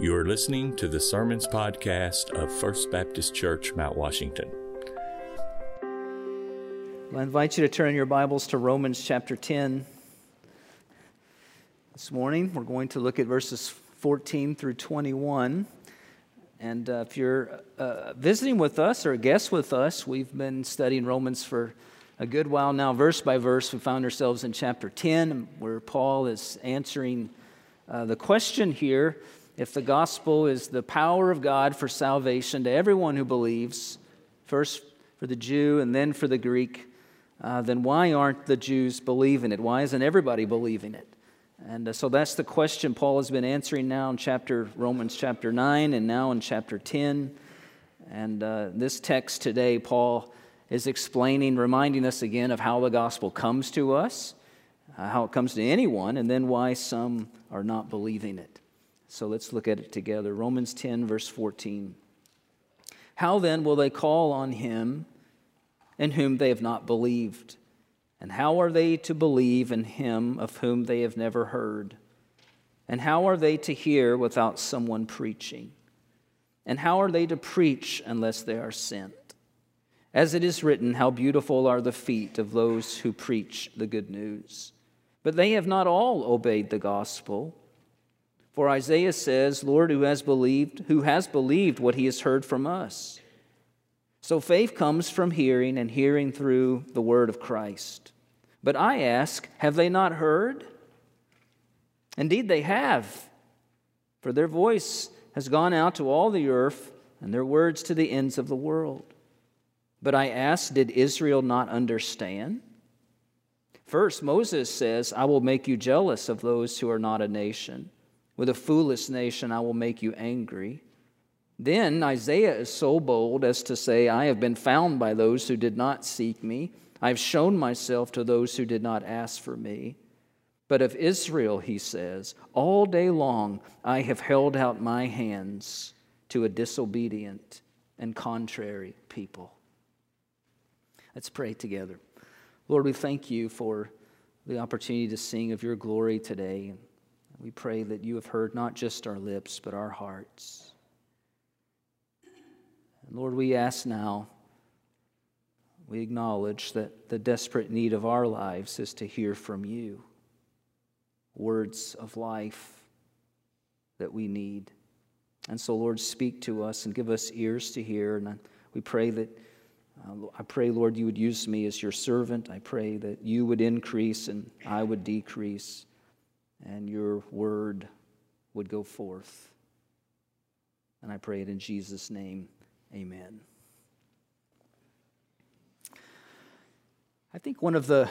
You are listening to the Sermons Podcast of First Baptist Church, Mount Washington. I invite you to turn your Bibles to Romans chapter 10. This morning, we're going to look at verses 14 through 21. And uh, if you're uh, visiting with us or a guest with us, we've been studying Romans for a good while now, verse by verse. We found ourselves in chapter 10, where Paul is answering uh, the question here if the gospel is the power of God for salvation to everyone who believes, first for the Jew and then for the Greek, uh, then why aren't the Jews believing it? Why isn't everybody believing it? And uh, so that's the question Paul has been answering now in chapter Romans chapter 9 and now in chapter 10. And uh, this text today, Paul is explaining, reminding us again of how the gospel comes to us, uh, how it comes to anyone, and then why some are not believing it. So let's look at it together. Romans 10, verse 14. How then will they call on him in whom they have not believed? And how are they to believe in him of whom they have never heard? And how are they to hear without someone preaching? And how are they to preach unless they are sent? As it is written, How beautiful are the feet of those who preach the good news. But they have not all obeyed the gospel. For Isaiah says, Lord, who has believed, who has believed what he has heard from us? So faith comes from hearing, and hearing through the word of Christ. But I ask, have they not heard? Indeed, they have, for their voice has gone out to all the earth, and their words to the ends of the world. But I ask, did Israel not understand? First, Moses says, I will make you jealous of those who are not a nation. With a foolish nation, I will make you angry. Then Isaiah is so bold as to say, I have been found by those who did not seek me. I have shown myself to those who did not ask for me. But of Israel, he says, all day long I have held out my hands to a disobedient and contrary people. Let's pray together. Lord, we thank you for the opportunity to sing of your glory today. We pray that you have heard not just our lips, but our hearts. And Lord, we ask now, we acknowledge that the desperate need of our lives is to hear from you words of life that we need. And so, Lord, speak to us and give us ears to hear. And we pray that, uh, I pray, Lord, you would use me as your servant. I pray that you would increase and I would decrease and your word would go forth. And I pray it in Jesus' name. Amen. I think one of the,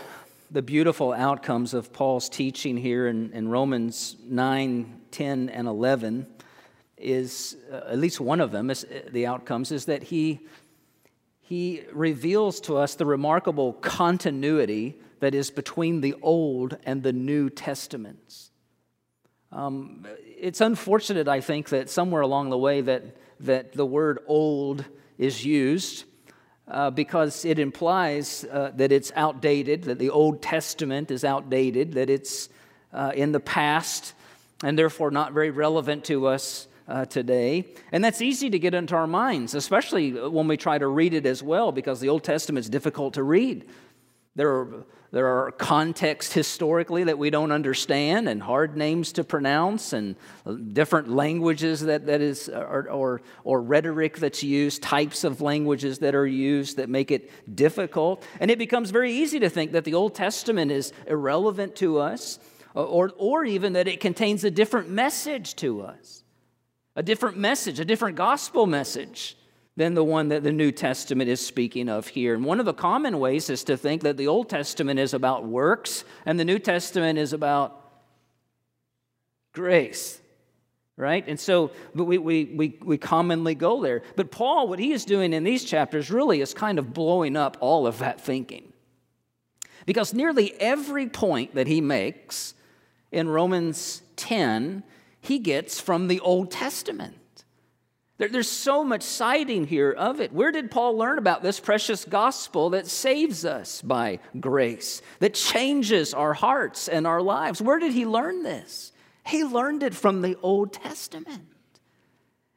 the beautiful outcomes of Paul's teaching here in, in Romans 9, 10, and 11 is, uh, at least one of them, is, uh, the outcomes, is that he, he reveals to us the remarkable continuity that is between the Old and the New Testaments. Um, it's unfortunate, I think, that somewhere along the way that, that the word old is used uh, because it implies uh, that it's outdated, that the Old Testament is outdated, that it's uh, in the past, and therefore not very relevant to us uh, today. And that's easy to get into our minds, especially when we try to read it as well, because the Old Testament is difficult to read. There are, there are contexts historically that we don't understand and hard names to pronounce and uh, different languages that, that is, or, or, or rhetoric that's used, types of languages that are used that make it difficult. And it becomes very easy to think that the Old Testament is irrelevant to us uh, or, or even that it contains a different message to us, a different message, a different gospel message than the one that the New Testament is speaking of here. And one of the common ways is to think that the Old Testament is about works and the New Testament is about grace. Right? And so we, we, we, we commonly go there. But Paul, what he is doing in these chapters really is kind of blowing up all of that thinking. Because nearly every point that he makes in Romans 10, he gets from the Old Testament. There, there's so much citing here of it. Where did Paul learn about this precious gospel that saves us by grace, that changes our hearts and our lives? Where did he learn this? He learned it from the Old Testament.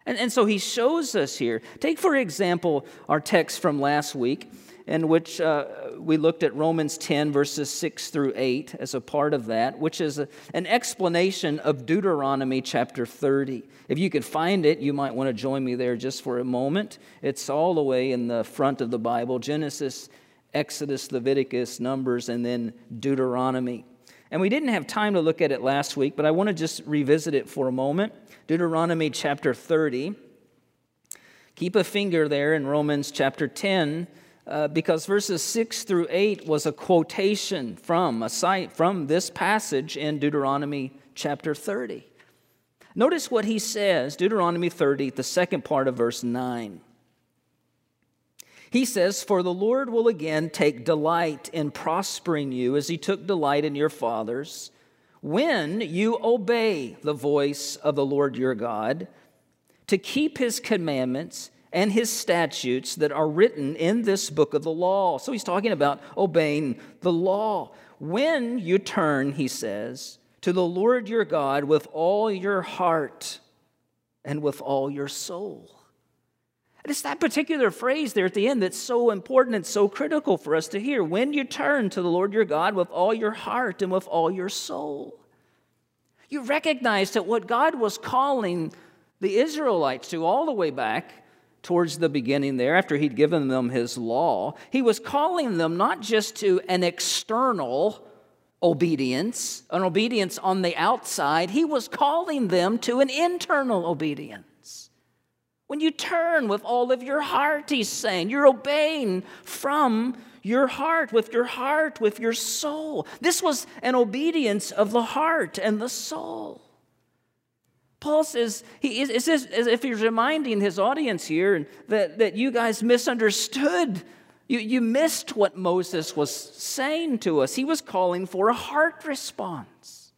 And, and so he shows us here. Take, for example, our text from last week, in which uh, we looked at Romans 10, verses 6 through 8, as a part of that, which is a, an explanation of Deuteronomy chapter 30. If you could find it, you might want to join me there just for a moment. It's all the way in the front of the Bible Genesis, Exodus, Leviticus, Numbers, and then Deuteronomy. And we didn't have time to look at it last week, but I want to just revisit it for a moment. Deuteronomy chapter 30. Keep a finger there in Romans chapter 10, uh, because verses 6 through 8 was a quotation from a site from this passage in Deuteronomy chapter 30. Notice what he says, Deuteronomy 30, the second part of verse 9. He says, For the Lord will again take delight in prospering you as he took delight in your fathers, when you obey the voice of the Lord your God, to keep his commandments and his statutes that are written in this book of the law. So he's talking about obeying the law. When you turn, he says, to the Lord your God with all your heart and with all your soul. And it's that particular phrase there at the end that's so important and so critical for us to hear. When you turn to the Lord your God with all your heart and with all your soul, you recognize that what God was calling the Israelites to all the way back towards the beginning there, after he'd given them his law, he was calling them not just to an external obedience, an obedience on the outside, he was calling them to an internal obedience. When you turn with all of your heart, he's saying, you're obeying from your heart, with your heart, with your soul. This was an obedience of the heart and the soul. Paul says, he is, as if he's reminding his audience here that, that you guys misunderstood. You, you missed what Moses was saying to us. He was calling for a heart response.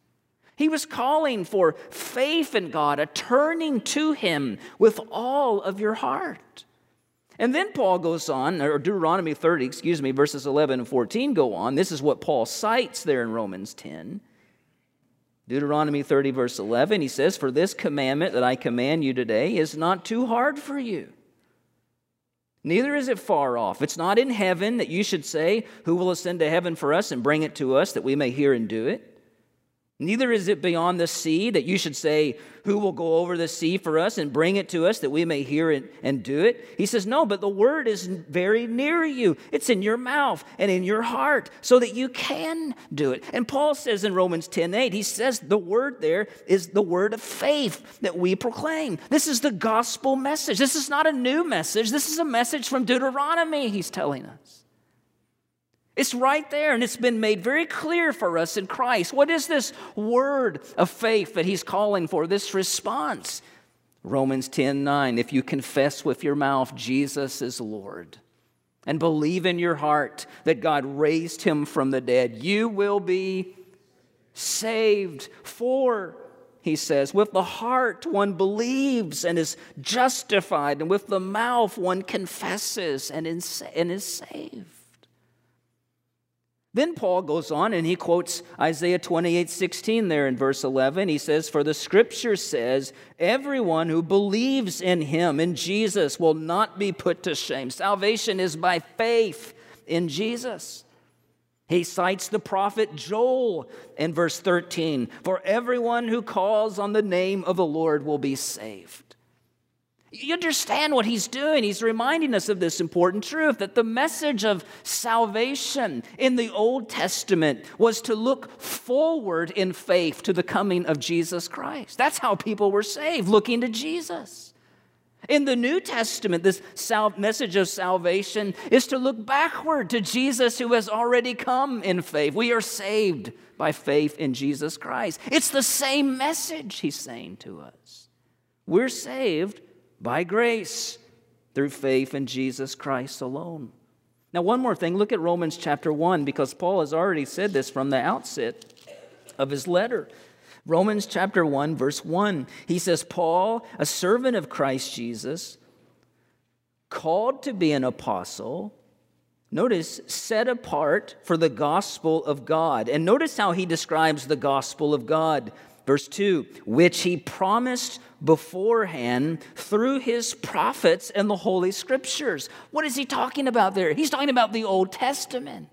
He was calling for faith in God, a turning to Him with all of your heart. And then Paul goes on, or Deuteronomy 30, excuse me, verses 11 and 14 go on. This is what Paul cites there in Romans 10. Deuteronomy 30, verse 11, he says, For this commandment that I command you today is not too hard for you. Neither is it far off. It's not in heaven that you should say, Who will ascend to heaven for us and bring it to us that we may hear and do it? Neither is it beyond the sea that you should say, Who will go over the sea for us and bring it to us that we may hear it and do it? He says, No, but the word is very near you. It's in your mouth and in your heart so that you can do it. And Paul says in Romans 10 8, he says the word there is the word of faith that we proclaim. This is the gospel message. This is not a new message. This is a message from Deuteronomy, he's telling us. It's right there, and it's been made very clear for us in Christ. What is this word of faith that he's calling for, this response? Romans 10 9. If you confess with your mouth Jesus is Lord and believe in your heart that God raised him from the dead, you will be saved. For, he says, with the heart one believes and is justified, and with the mouth one confesses and is saved. Then Paul goes on and he quotes Isaiah 28 16 there in verse 11. He says, For the scripture says, everyone who believes in him, in Jesus, will not be put to shame. Salvation is by faith in Jesus. He cites the prophet Joel in verse 13 For everyone who calls on the name of the Lord will be saved. You understand what he's doing. He's reminding us of this important truth that the message of salvation in the Old Testament was to look forward in faith to the coming of Jesus Christ. That's how people were saved, looking to Jesus. In the New Testament, this sal- message of salvation is to look backward to Jesus who has already come in faith. We are saved by faith in Jesus Christ. It's the same message he's saying to us. We're saved by grace through faith in Jesus Christ alone. Now, one more thing look at Romans chapter 1, because Paul has already said this from the outset of his letter. Romans chapter 1, verse 1, he says, Paul, a servant of Christ Jesus, called to be an apostle, notice, set apart for the gospel of God. And notice how he describes the gospel of God Verse 2 which he promised beforehand through his prophets and the Holy Scriptures. What is he talking about there? He's talking about the Old Testament.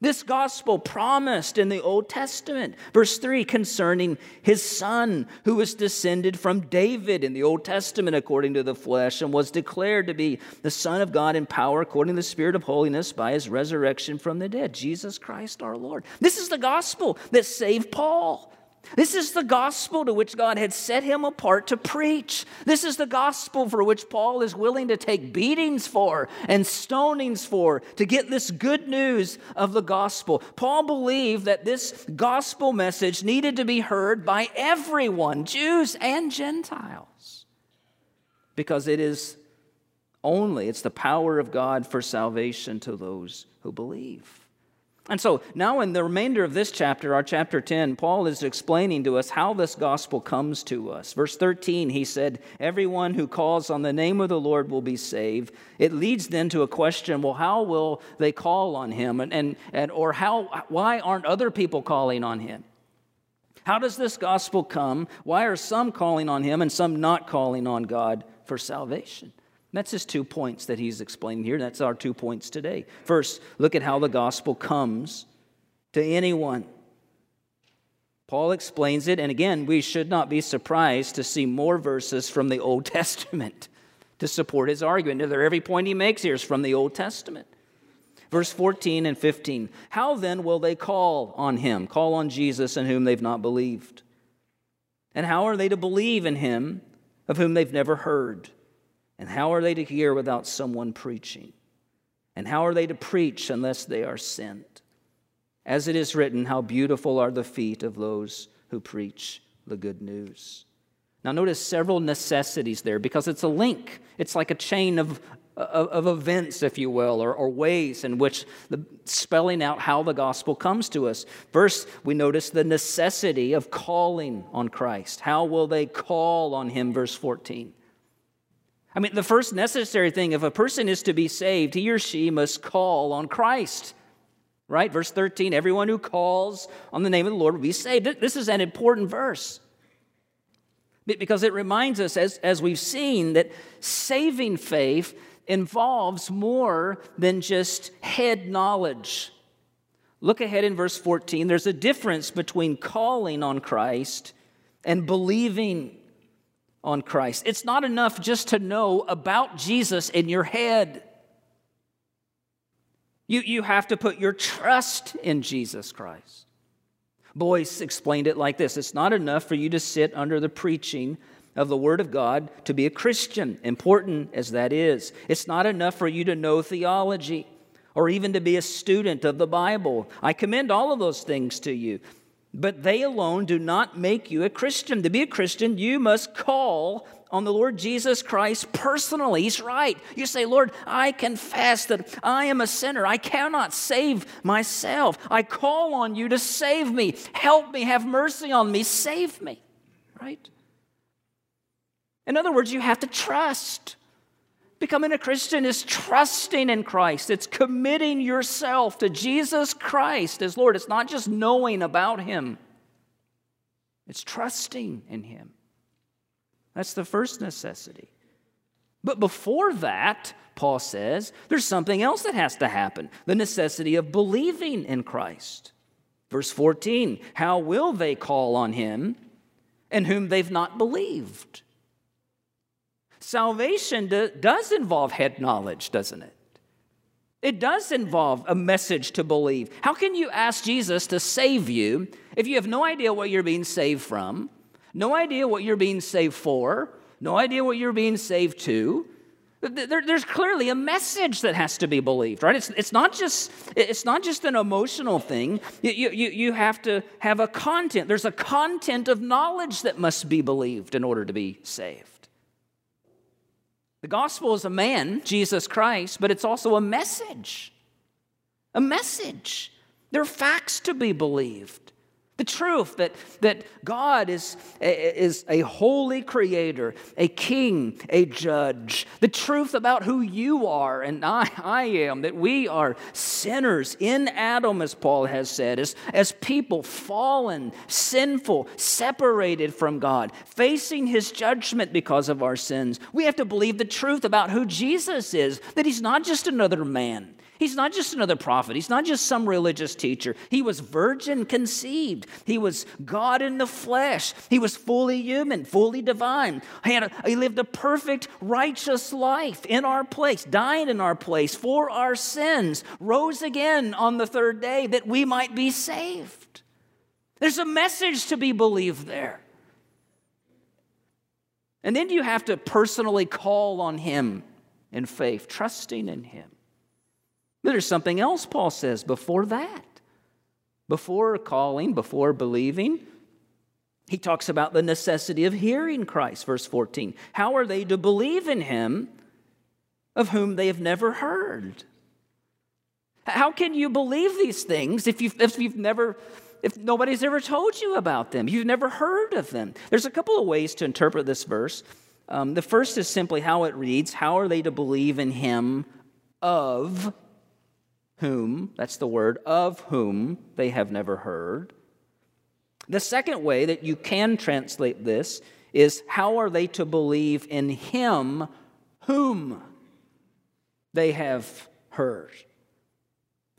This gospel promised in the Old Testament. Verse 3 concerning his son, who was descended from David in the Old Testament according to the flesh, and was declared to be the Son of God in power according to the Spirit of holiness by his resurrection from the dead, Jesus Christ our Lord. This is the gospel that saved Paul. This is the gospel to which God had set him apart to preach. This is the gospel for which Paul is willing to take beatings for and stonings for to get this good news of the gospel. Paul believed that this gospel message needed to be heard by everyone, Jews and Gentiles, because it is only, it's the power of God for salvation to those who believe. And so now, in the remainder of this chapter, our chapter 10, Paul is explaining to us how this gospel comes to us. Verse 13, he said, Everyone who calls on the name of the Lord will be saved. It leads then to a question well, how will they call on him? And, and, and, or how, why aren't other people calling on him? How does this gospel come? Why are some calling on him and some not calling on God for salvation? That's his two points that he's explaining here. That's our two points today. First, look at how the gospel comes to anyone. Paul explains it, and again, we should not be surprised to see more verses from the Old Testament to support his argument. Every point he makes here is from the Old Testament. Verse 14 and 15 How then will they call on him, call on Jesus in whom they've not believed? And how are they to believe in him of whom they've never heard? And how are they to hear without someone preaching? And how are they to preach unless they are sent? As it is written, how beautiful are the feet of those who preach the good news. Now, notice several necessities there because it's a link. It's like a chain of, of, events, if you will, or, or ways in which the, spelling out how the gospel comes to us. First, we notice the necessity of calling on Christ. How will they call on him? Verse 14. I mean, the first necessary thing, if a person is to be saved, he or she must call on Christ. Right? Verse 13 everyone who calls on the name of the Lord will be saved. This is an important verse because it reminds us, as, as we've seen, that saving faith involves more than just head knowledge. Look ahead in verse 14. There's a difference between calling on Christ and believing on Christ. It's not enough just to know about Jesus in your head. You, you have to put your trust in Jesus Christ. Boice explained it like this It's not enough for you to sit under the preaching of the Word of God to be a Christian, important as that is. It's not enough for you to know theology or even to be a student of the Bible. I commend all of those things to you. But they alone do not make you a Christian. To be a Christian, you must call on the Lord Jesus Christ personally. He's right. You say, Lord, I confess that I am a sinner. I cannot save myself. I call on you to save me. Help me. Have mercy on me. Save me. Right? In other words, you have to trust. Becoming a Christian is trusting in Christ. It's committing yourself to Jesus Christ as Lord. It's not just knowing about Him, it's trusting in Him. That's the first necessity. But before that, Paul says, there's something else that has to happen the necessity of believing in Christ. Verse 14 How will they call on Him in whom they've not believed? Salvation do, does involve head knowledge, doesn't it? It does involve a message to believe. How can you ask Jesus to save you if you have no idea what you're being saved from, no idea what you're being saved for, no idea what you're being saved to? There, there's clearly a message that has to be believed, right? It's, it's, not, just, it's not just an emotional thing. You, you, you have to have a content. There's a content of knowledge that must be believed in order to be saved. The gospel is a man, Jesus Christ, but it's also a message. A message. There are facts to be believed. The truth that, that God is, is a holy creator, a king, a judge. The truth about who you are and I, I am, that we are sinners in Adam, as Paul has said, as, as people fallen, sinful, separated from God, facing his judgment because of our sins. We have to believe the truth about who Jesus is, that he's not just another man He's not just another prophet. He's not just some religious teacher. He was virgin conceived. He was God in the flesh. He was fully human, fully divine. He, a, he, lived a perfect, righteous life in our place, died in our place for our sins, rose again on the third day that we might be saved. There's a message to be believed there. And then you have to personally call on Him in faith, trusting in Him. There's something else Paul says before that. Before calling, before believing, he talks about the necessity of hearing Christ, verse 14. How are they to believe in him of whom they have never heard? How can you believe these things if you've, if you've never, if nobody's ever told you about them? You've never heard of them. There's a couple of ways to interpret this verse. Um, the first is simply how it reads How are they to believe in him of whom, that's the word, of whom they have never heard. The second way that you can translate this is how are they to believe in him whom they have heard?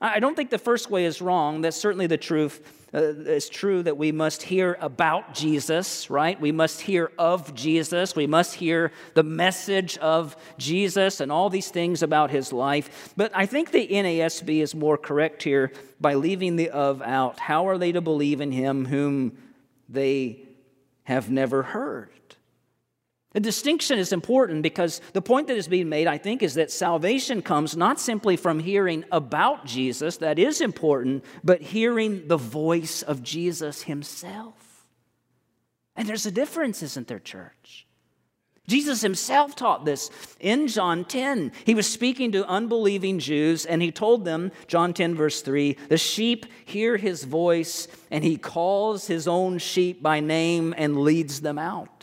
I don't think the first way is wrong. That's certainly the truth uh, it's true that we must hear about Jesus, right? We must hear of Jesus. We must hear the message of Jesus and all these things about his life. But I think the NASB is more correct here by leaving the of out. How are they to believe in him whom they have never heard? The distinction is important because the point that is being made, I think, is that salvation comes not simply from hearing about Jesus, that is important, but hearing the voice of Jesus himself. And there's a difference, isn't there, church? Jesus himself taught this in John 10. He was speaking to unbelieving Jews and he told them, John 10, verse 3, the sheep hear his voice and he calls his own sheep by name and leads them out.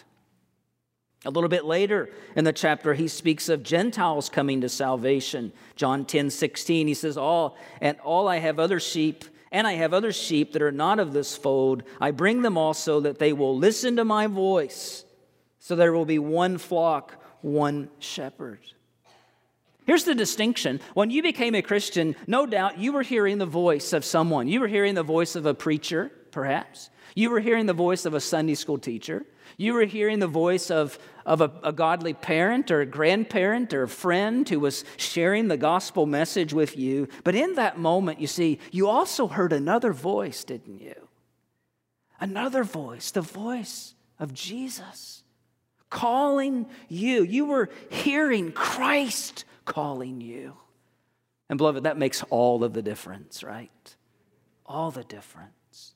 A little bit later in the chapter, he speaks of Gentiles coming to salvation. John 10 16, he says, All and all I have other sheep, and I have other sheep that are not of this fold. I bring them also that they will listen to my voice, so there will be one flock, one shepherd. Here's the distinction. When you became a Christian, no doubt you were hearing the voice of someone. You were hearing the voice of a preacher, perhaps. You were hearing the voice of a Sunday school teacher. You were hearing the voice of, of a, a, godly parent or a grandparent or a friend who was sharing the gospel message with you. But in that moment, you see, you also heard another voice, didn't you? Another voice, the voice of Jesus calling you. You were hearing Christ calling you. And beloved, that makes all of the difference, right? All the difference.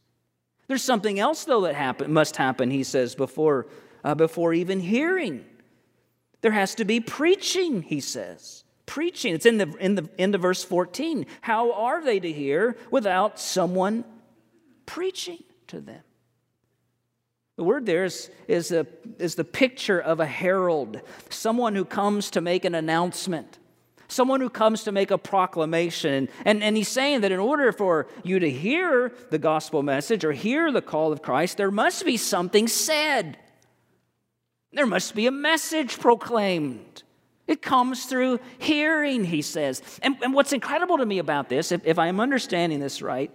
There's something else, though, that happen, must happen, he says, before, uh, before even hearing. There has to be preaching, he says. Preaching. It's in the, in the end of verse 14. How are they to hear without someone preaching to them? The word there is, is, a, is the picture of a herald, someone who comes to make an announcement someone who comes to make a proclamation. And, and he's saying that in order for you to hear the gospel message or hear the call of Christ, there must be something said. There must be a message proclaimed. It comes through hearing, he says. And, and what's incredible to me about this, if, if I'm understanding this right,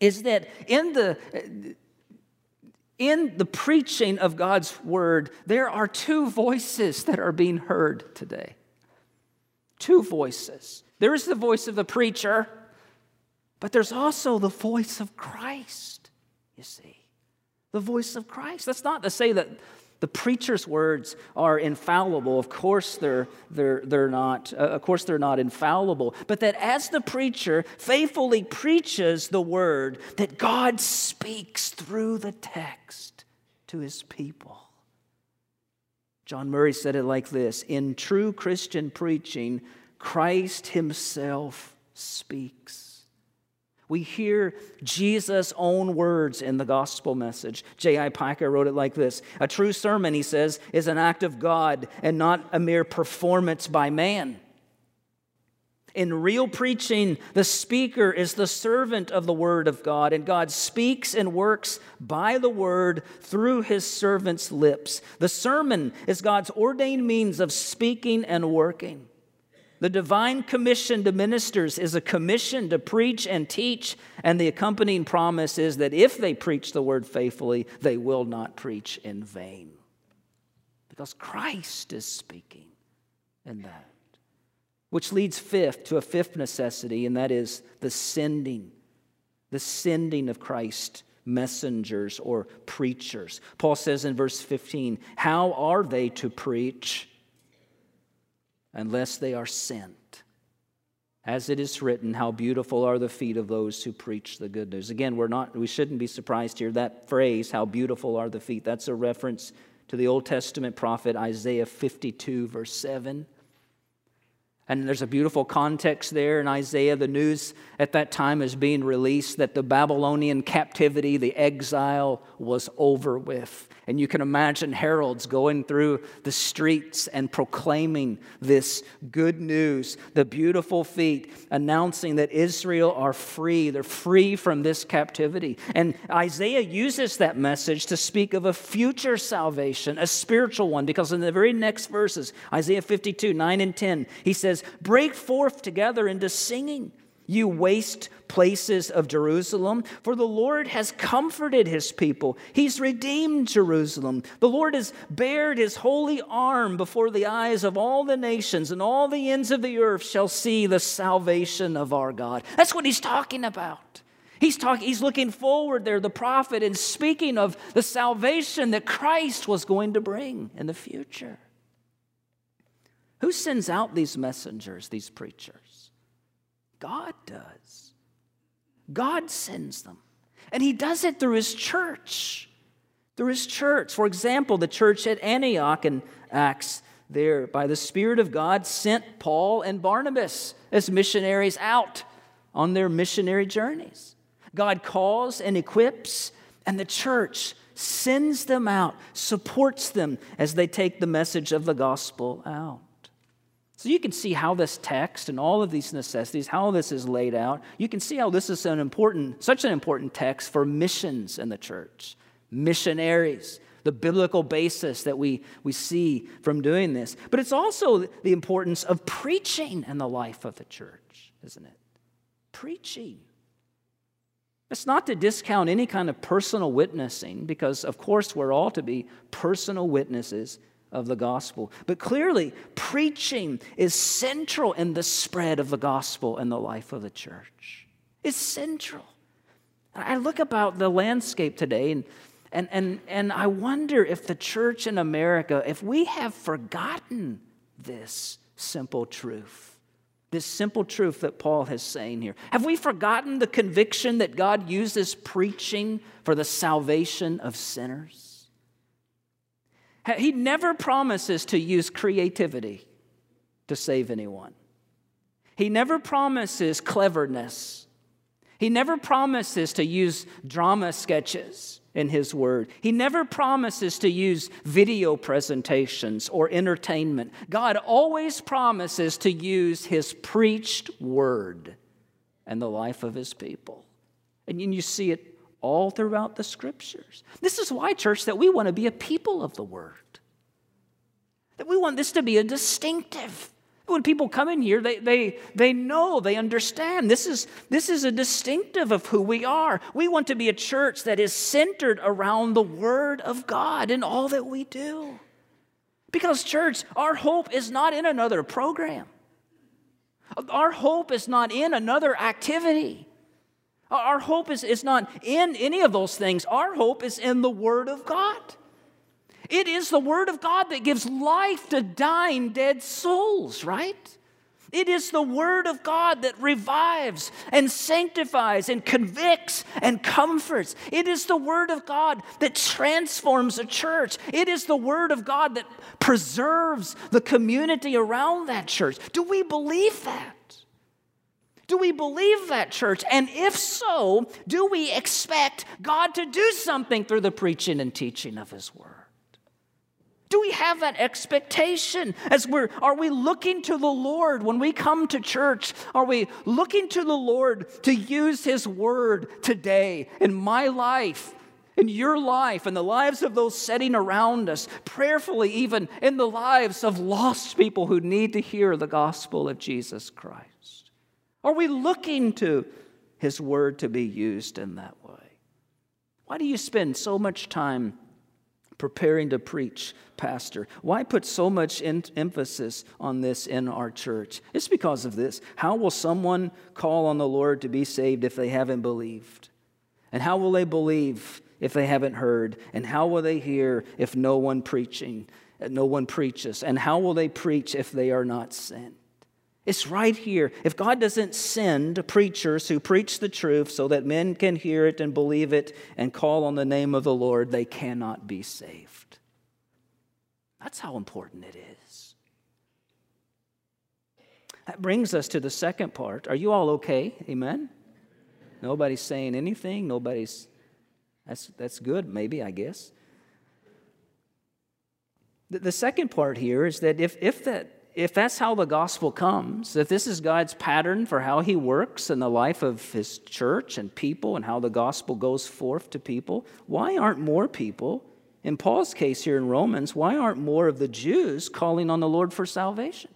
is that in the in the preaching of God's word, there are two voices that are being heard today two voices. There is the voice of the preacher, but there's also the voice of Christ, you see. The voice of Christ. That's not to say that the preacher's words are infallible. Of course, they're, they're, they're not. Uh, of course, they're not infallible. But that as the preacher faithfully preaches the word, that God speaks through the text to his people. John Murray said it like this In true Christian preaching, Christ Himself speaks. We hear Jesus' own words in the gospel message. J.I. Packer wrote it like this A true sermon, he says, is an act of God and not a mere performance by man. In real preaching, the speaker is the servant of the Word of God, and God speaks and works by the Word through His servant's lips. The sermon is God's ordained means of speaking and working. The divine commission to ministers is a commission to preach and teach, and the accompanying promise is that if they preach the Word faithfully, they will not preach in vain. Because Christ is speaking in that. Which leads fifth to a fifth necessity, and that is the sending, the sending of Christ messengers or preachers. Paul says in verse 15, How are they to preach unless they are sent? As it is written, how beautiful are the feet of those who preach the good news. Again, we're not, we shouldn't be surprised here. That phrase, how beautiful are the feet, that's a reference to the Old Testament prophet Isaiah 52, verse 7. And there's a beautiful context there in Isaiah. The news at that time is being released that the Babylonian captivity, the exile, was over with. And you can imagine heralds going through the streets and proclaiming this good news, the beautiful feet, announcing that Israel are free. They're free from this captivity. And Isaiah uses that message to speak of a future salvation, a spiritual one, because in the very next verses, Isaiah 52, 9 and 10, he says, Break forth together into singing you waste places of Jerusalem, for the Lord has comforted his people. He's redeemed Jerusalem. The Lord has bared his holy arm before the eyes of all the nations, and all the ends of the earth shall see the salvation of our God. That's what he's talking about. He's talking, he's looking forward there, the prophet, and speaking of the salvation that Christ was going to bring in the future. Who sends out these messengers, these preachers? God does. God sends them. And He does it through His church. Through His church. For example, the church at Antioch in Acts, there, by the Spirit of God, sent Paul and Barnabas as missionaries out on their missionary journeys. God calls and equips, and the church sends them out, supports them as they take the message of the gospel out. So you can see how this text and all of these necessities, how this is laid out. You can see how this is an important, such an important text for missions in the church, missionaries, the biblical basis that we, we see from doing this. But it's also the importance of preaching in the life of the church, isn't it? Preaching. It's not to discount any kind of personal witnessing, because of course we're all to be personal witnesses of the gospel. But clearly, preaching is central in the spread of the gospel and the life of the church. It's central. I look about the landscape today and, and, and, and I wonder if the church in America, if we have forgotten this simple truth this simple truth that Paul has saying here? Have we forgotten the conviction that God uses preaching for the salvation of sinners? He never promises to use creativity to save anyone. He never promises cleverness. He never promises to use drama sketches in His Word. He never promises to use video presentations or entertainment. God always promises to use His preached Word and the life of His people. And you see it all throughout the scriptures. This is why, church, that we want to be a people of the word. That we want this to be a distinctive. When people come in here, they, they, they know, they understand. This is, this is a distinctive of who we are. We want to be a church that is centered around the Word of God in all that we do. Because, church, our hope is not in another program, our hope is not in another activity. Our hope is, is not in any of those things. Our hope is in the Word of God. It is the Word of God that gives life to dying, dead souls, right? It is the Word of God that revives and sanctifies and convicts and comforts. It is the Word of God that transforms a church. It is the Word of God that preserves the community around that church. Do we believe that? Do we believe that, church? And if so, do we expect God to do something through the preaching and teaching of His Word? Do we have that expectation as we're are we looking to the Lord when we come to church? Are we looking to the Lord to use his word today in my life, in your life, in the lives of those sitting around us, prayerfully even in the lives of lost people who need to hear the gospel of Jesus Christ? Are we looking to his word to be used in that way? Why do you spend so much time preparing to preach, Pastor. Why put so much emphasis on this in our church? It's because of this. How will someone call on the Lord to be saved if they haven't believed? And how will they believe if they haven't heard? And how will they hear if no one preaching, no one preaches? And how will they preach if they are not sent? It's right here. If God doesn't send preachers who preach the truth so that men can hear it and believe it and call on the name of the Lord, they cannot be saved. That's how important it is. That brings us to the second part. Are you all okay? Amen? Nobody's saying anything. Nobody's. That's, that's good, maybe, I guess. The, the second part here is that if, if that if that's how the gospel comes, if this is God's pattern for how he works in the life of his church and people and how the gospel goes forth to people, why aren't more people, in Paul's case here in Romans, why aren't more of the Jews calling on the Lord for salvation?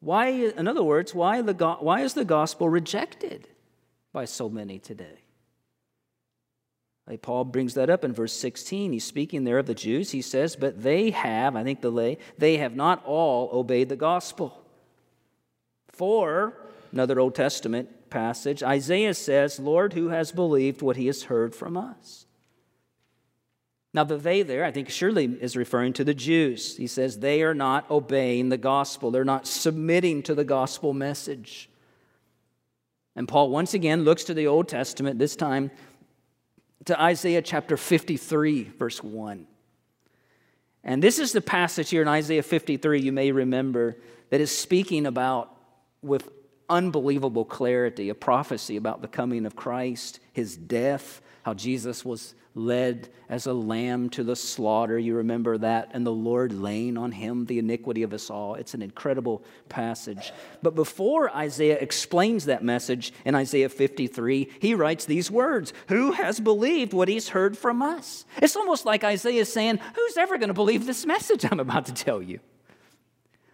Why, in other words, why, the, why is the gospel rejected by so many today? Like Paul brings that up in verse 16. He's speaking there of the Jews. He says, But they have, I think the lay, they have not all obeyed the gospel. For, another Old Testament passage, Isaiah says, Lord, who has believed what he has heard from us? Now, the they there, I think surely is referring to the Jews. He says they are not obeying the gospel, they're not submitting to the gospel message. And Paul once again looks to the Old Testament, this time to Isaiah chapter 53, verse 1. And this is the passage here in Isaiah 53, you may remember, that is speaking about, with unbelievable clarity, a prophecy about the coming of Christ, his death, how Jesus was led as a lamb to the slaughter. You remember that, and the Lord laying on him the iniquity of us all. It's an incredible passage. But before Isaiah explains that message in Isaiah 53, he writes these words Who has believed what he's heard from us? It's almost like Isaiah is saying, Who's ever going to believe this message I'm about to tell you?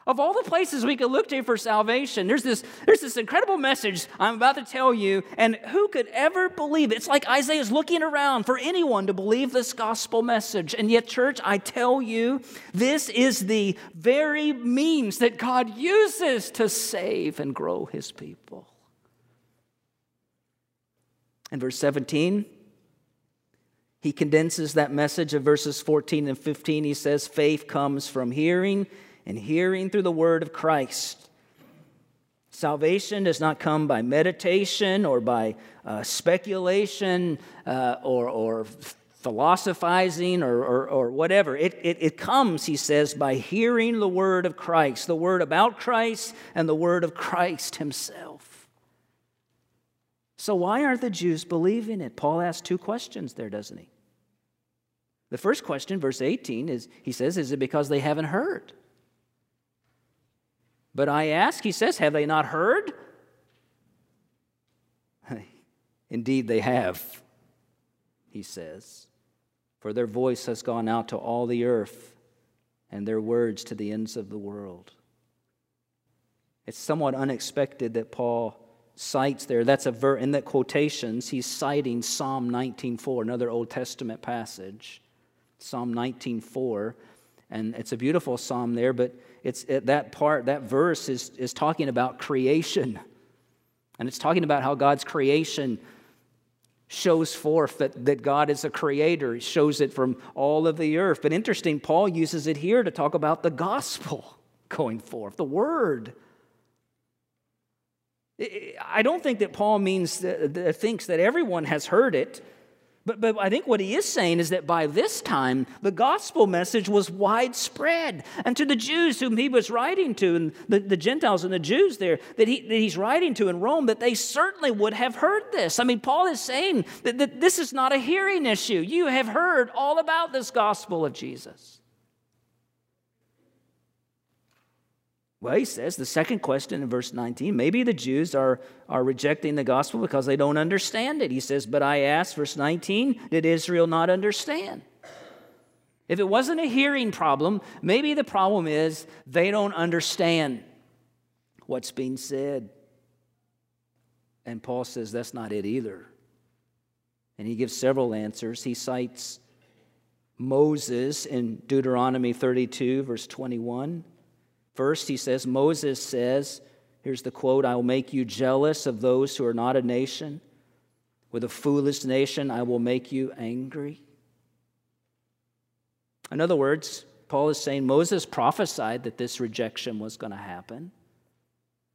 Of all the places we could look to for salvation, there's this, there's this incredible message I'm about to tell you, and who could ever believe it? It's like Isaiah's looking around for anyone to believe this gospel message. And yet, church, I tell you, this is the very means that God uses to save and grow his people. In verse 17, he condenses that message of verses 14 and 15. He says, Faith comes from hearing and hearing through the word of Christ. Salvation does not come by meditation or by uh, speculation uh, or, or philosophizing or, or, or whatever. It, it, it comes, he says, by hearing the word of Christ, the word about Christ and the word of Christ himself. So, why aren't the Jews believing it? Paul asks two questions there, doesn't he? The first question, verse 18, is he says, Is it because they haven't heard? But I ask, he says, have they not heard? Indeed, they have, he says. For their voice has gone out to all the earth, and their words to the ends of the world. It's somewhat unexpected that Paul cites there. That's a ver in the quotations, he's citing Psalm 19:4, another Old Testament passage. Psalm 19:4. And it's a beautiful psalm there, but it's that part, that verse is, is talking about creation. And it's talking about how God's creation shows forth that, that God is a creator. Shows it from all of the earth. But interesting, Paul uses it here to talk about the gospel going forth, the word. I don't think that Paul means uh, that, thinks that everyone has heard it, But, but I think what he is saying is that by this time, the gospel message was widespread. And to the Jews whom he was writing to, and the, the Gentiles and the Jews there that, he, that he's writing to in Rome, that they certainly would have heard this. I mean, Paul is saying that, that this is not a hearing issue. You have heard all about this gospel of Jesus. Well, he says the second question in verse 19 maybe the Jews are, are rejecting the gospel because they don't understand it. He says, But I ask, verse 19, did Israel not understand? If it wasn't a hearing problem, maybe the problem is they don't understand what's being said. And Paul says that's not it either. And he gives several answers. He cites Moses in Deuteronomy 32, verse 21. First, he says, Moses says, here's the quote I will make you jealous of those who are not a nation. With a foolish nation, I will make you angry. In other words, Paul is saying Moses prophesied that this rejection was going to happen.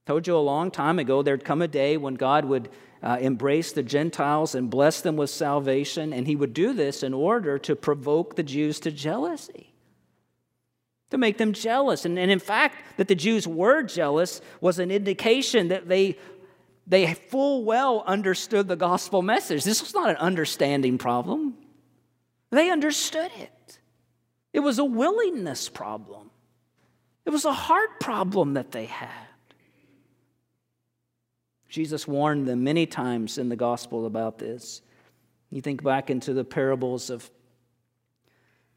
Told you a long time ago there'd come a day when God would uh, embrace the Gentiles and bless them with salvation, and he would do this in order to provoke the Jews to jealousy to make them jealous. And, and in fact, that the Jews were jealous was an indication that they, they full well understood the gospel message. This was not an understanding problem, they understood it. It was a willingness problem, it was a heart problem that they had. Jesus warned them many times in the gospel about this. You think back into the parables of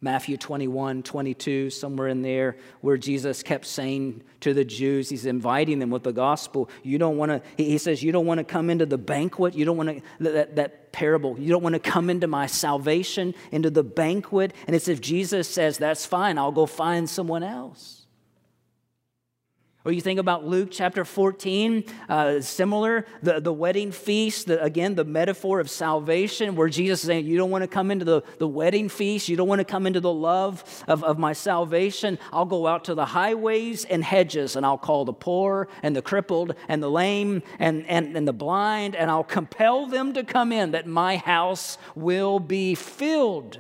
Matthew 21, 22, somewhere in there, where Jesus kept saying to the Jews, He's inviting them with the gospel. You don't want to, He says, You don't want to come into the banquet. You don't want to, that, that parable, you don't want to come into my salvation, into the banquet. And it's if Jesus says, That's fine, I'll go find someone else. Or you think about Luke chapter 14, uh, similar, the, the wedding feast, the, again, the metaphor of salvation, where Jesus is saying, You don't want to come into the, the wedding feast, you don't want to come into the love of, of my salvation. I'll go out to the highways and hedges, and I'll call the poor and the crippled and the lame and, and, and the blind, and I'll compel them to come in, that my house will be filled.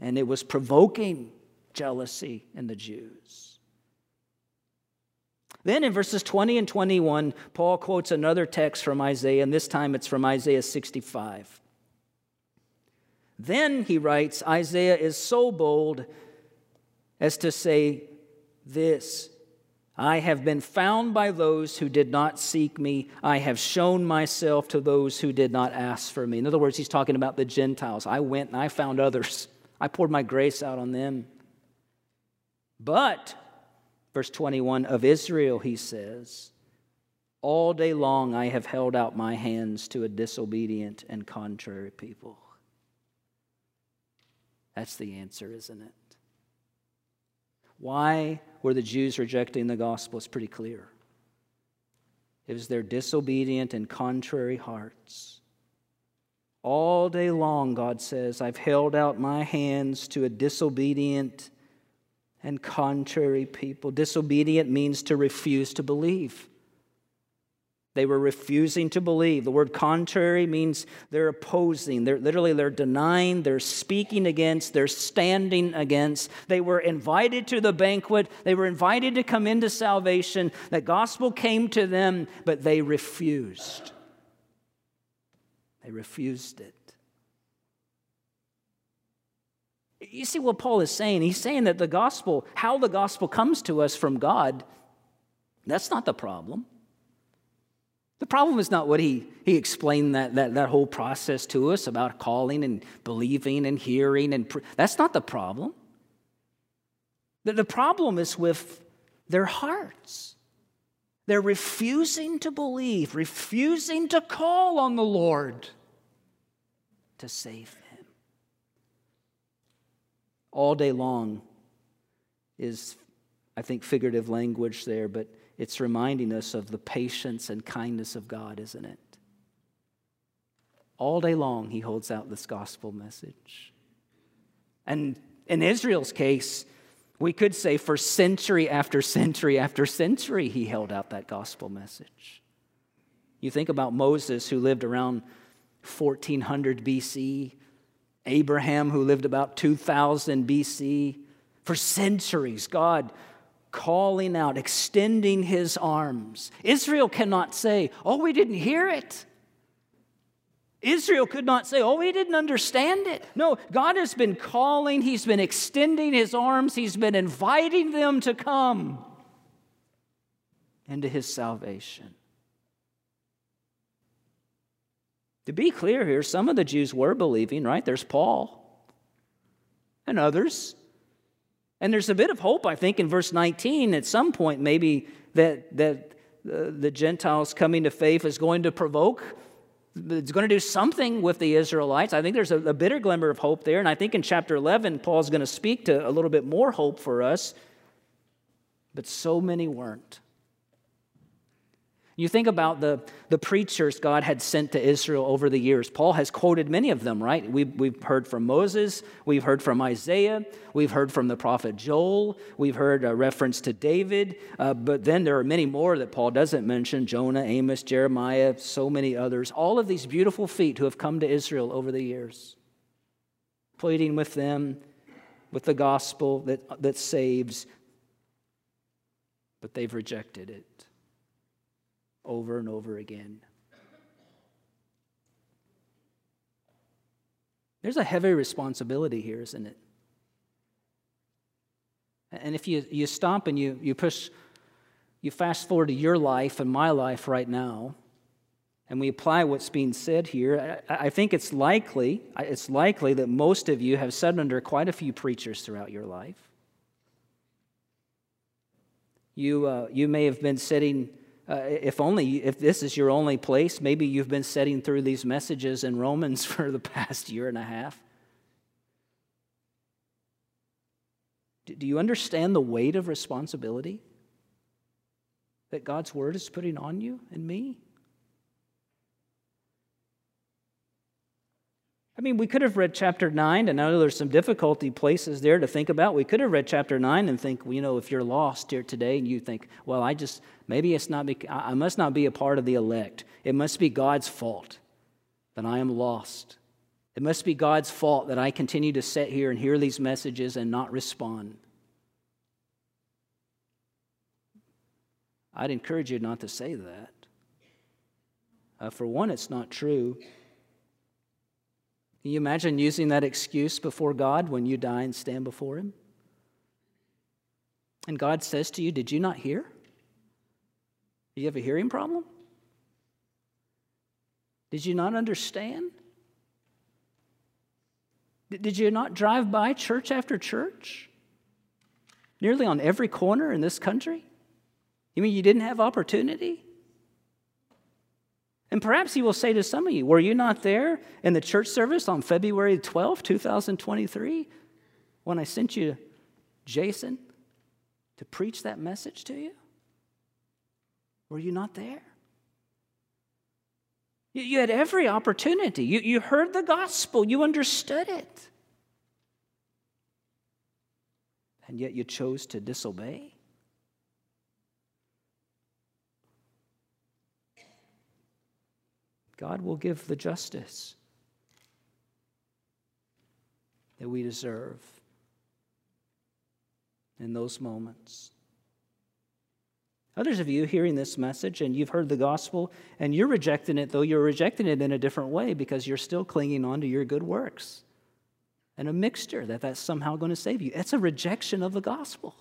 And it was provoking jealousy in the Jews. Then in verses 20 and 21, Paul quotes another text from Isaiah, and this time it's from Isaiah 65. Then he writes, Isaiah is so bold as to say this I have been found by those who did not seek me. I have shown myself to those who did not ask for me. In other words, he's talking about the Gentiles. I went and I found others, I poured my grace out on them. But Verse 21 of Israel, he says, All day long I have held out my hands to a disobedient and contrary people. That's the answer, isn't it? Why were the Jews rejecting the gospel? It's pretty clear. It was their disobedient and contrary hearts. All day long, God says, I've held out my hands to a disobedient and contrary people. Disobedient means to refuse to believe. They were refusing to believe. The word contrary means they're opposing. They're literally they're denying, they're speaking against, they're standing against. They were invited to the banquet. They were invited to come into salvation. The gospel came to them, but they refused. They refused it. You see what Paul is saying? He's saying that the gospel, how the gospel comes to us from God, that's not the problem. The problem is not what he, he explained that, that, that whole process to us about calling and believing and hearing. and That's not the problem. The, the problem is with their hearts. They're refusing to believe, refusing to call on the Lord to save them all day long is, I think, figurative language there, but it's reminding us of the patience and kindness of God, isn't it? All day long, he holds out this gospel message. And in Israel's case, we could say for century after century after century, he held out that gospel message. You think about Moses, who lived around 1400 BC, Abraham, who lived about 2000 BC. For centuries, God calling out, extending his arms. Israel cannot say, Oh, we didn't hear it. Israel could not say, Oh, we didn't understand it. No, God has been calling, He's been extending His arms, He's been inviting them to come into His salvation. To be clear here, some of the Jews were believing, right? There's Paul and others. And there's a bit of hope, I think, in verse 19 at some point, maybe that, that uh, the Gentiles coming to faith is going to provoke, it's going to do something with the Israelites. I think there's a, a bitter glimmer of hope there. And I think in chapter 11, Paul's going to speak to a little bit more hope for us. But so many weren't. You think about the, the preachers God had sent to Israel over the years. Paul has quoted many of them, right? We've, we've heard from Moses, we've heard from Isaiah, we've heard from the prophet Joel, we've heard a reference to David, uh, but then there are many more that Paul doesn't mention Jonah, Amos, Jeremiah, so many others. All of these beautiful feet who have come to Israel over the years, pleading with them with the gospel that, that saves, but they've rejected it over and over again. There's a heavy responsibility here, isn't it? And if you, you stop and you, you push, you fast forward to your life and my life right now, and we apply what's being said here, I, I think it's likely, it's likely that most of you have sat under quite a few preachers throughout your life. You, uh, you may have been sitting uh, if only, if this is your only place, maybe you've been setting through these messages in Romans for the past year and a half. Do you understand the weight of responsibility that God's word is putting on you and me? I mean, we could have read chapter 9, and I know there's some difficulty places there to think about. We could have read chapter 9 and think, you know, if you're lost here today and you think, well, I just, maybe it's not, I must not be a part of the elect. It must be God's fault that I am lost. It must be God's fault that I continue to sit here and hear these messages and not respond. I'd encourage you not to say that. Uh, for one, it's not true. Can you imagine using that excuse before God when you die and stand before Him? And God says to you, Did you not hear? Do you have a hearing problem? Did you not understand? Did you not drive by church after church? Nearly on every corner in this country? You mean you didn't have opportunity? And perhaps he will say to some of you, Were you not there in the church service on February 12, 2023, when I sent you Jason to preach that message to you? Were you not there? You, you had every opportunity. You, you heard the gospel, you understood it. And yet you chose to disobey. God will give the justice that we deserve in those moments. Others of you hearing this message and you've heard the gospel and you're rejecting it, though you're rejecting it in a different way because you're still clinging on to your good works and a mixture that that's somehow going to save you. It's a rejection of the gospel.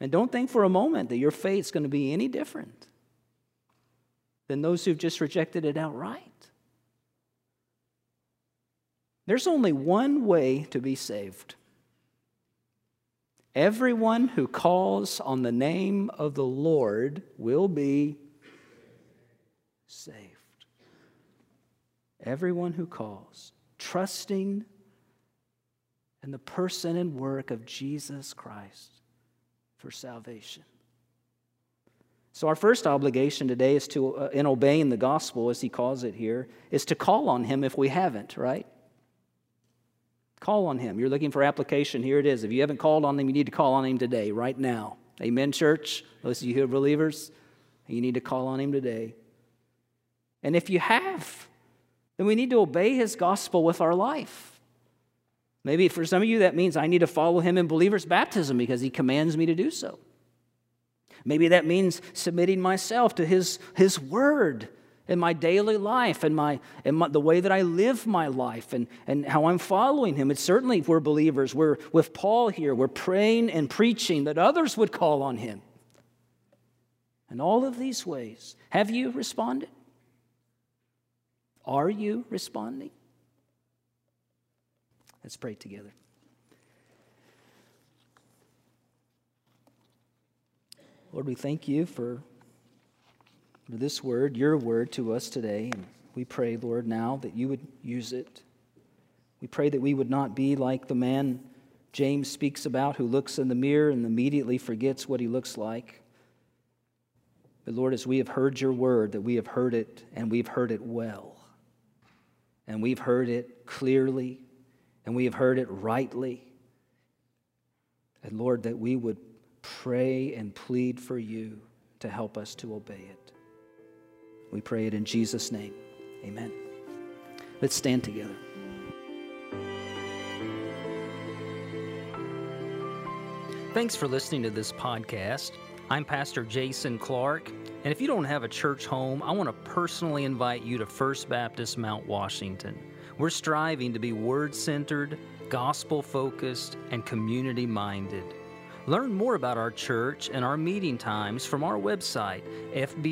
And don't think for a moment that your faith's going to be any different than those who've just rejected it outright. There's only one way to be saved. Everyone who calls on the name of the Lord will be saved. Everyone who calls, trusting in the person and work of Jesus Christ for salvation. So, our first obligation today is to, uh, in obeying the gospel, as he calls it here, is to call on him if we haven't, right? Call on him. You're looking for application. Here it is. If you haven't called on him, you need to call on him today, right now. Amen, church? Those of you who are believers, you need to call on him today. And if you have, then we need to obey his gospel with our life. Maybe for some of you, that means I need to follow him in believer's baptism because he commands me to do so. Maybe that means submitting myself to his, his word in my daily life and, my, and my, the way that I live my life and, and how I'm following him. It's certainly, if we're believers, we're with Paul here, we're praying and preaching that others would call on him. In all of these ways, have you responded? Are you responding? Let's pray together. Lord, we thank you for, for this word, your word to us today. And we pray, Lord, now that you would use it. We pray that we would not be like the man James speaks about who looks in the mirror and immediately forgets what he looks like. But Lord, as we have heard your word, that we have heard it and we've heard it well and we've heard it clearly, and we have heard it rightly. And Lord, that we would pray and plead for you to help us to obey it. We pray it in Jesus' name. Amen. Let's stand together. Thanks for listening to this podcast. I'm Pastor Jason Clark. And if you don't have a church home, I want to personally invite you to First Baptist Mount Washington. We're striving to be word centered, gospel focused, and community minded. Learn more about our church and our meeting times from our website, fbcmw.org.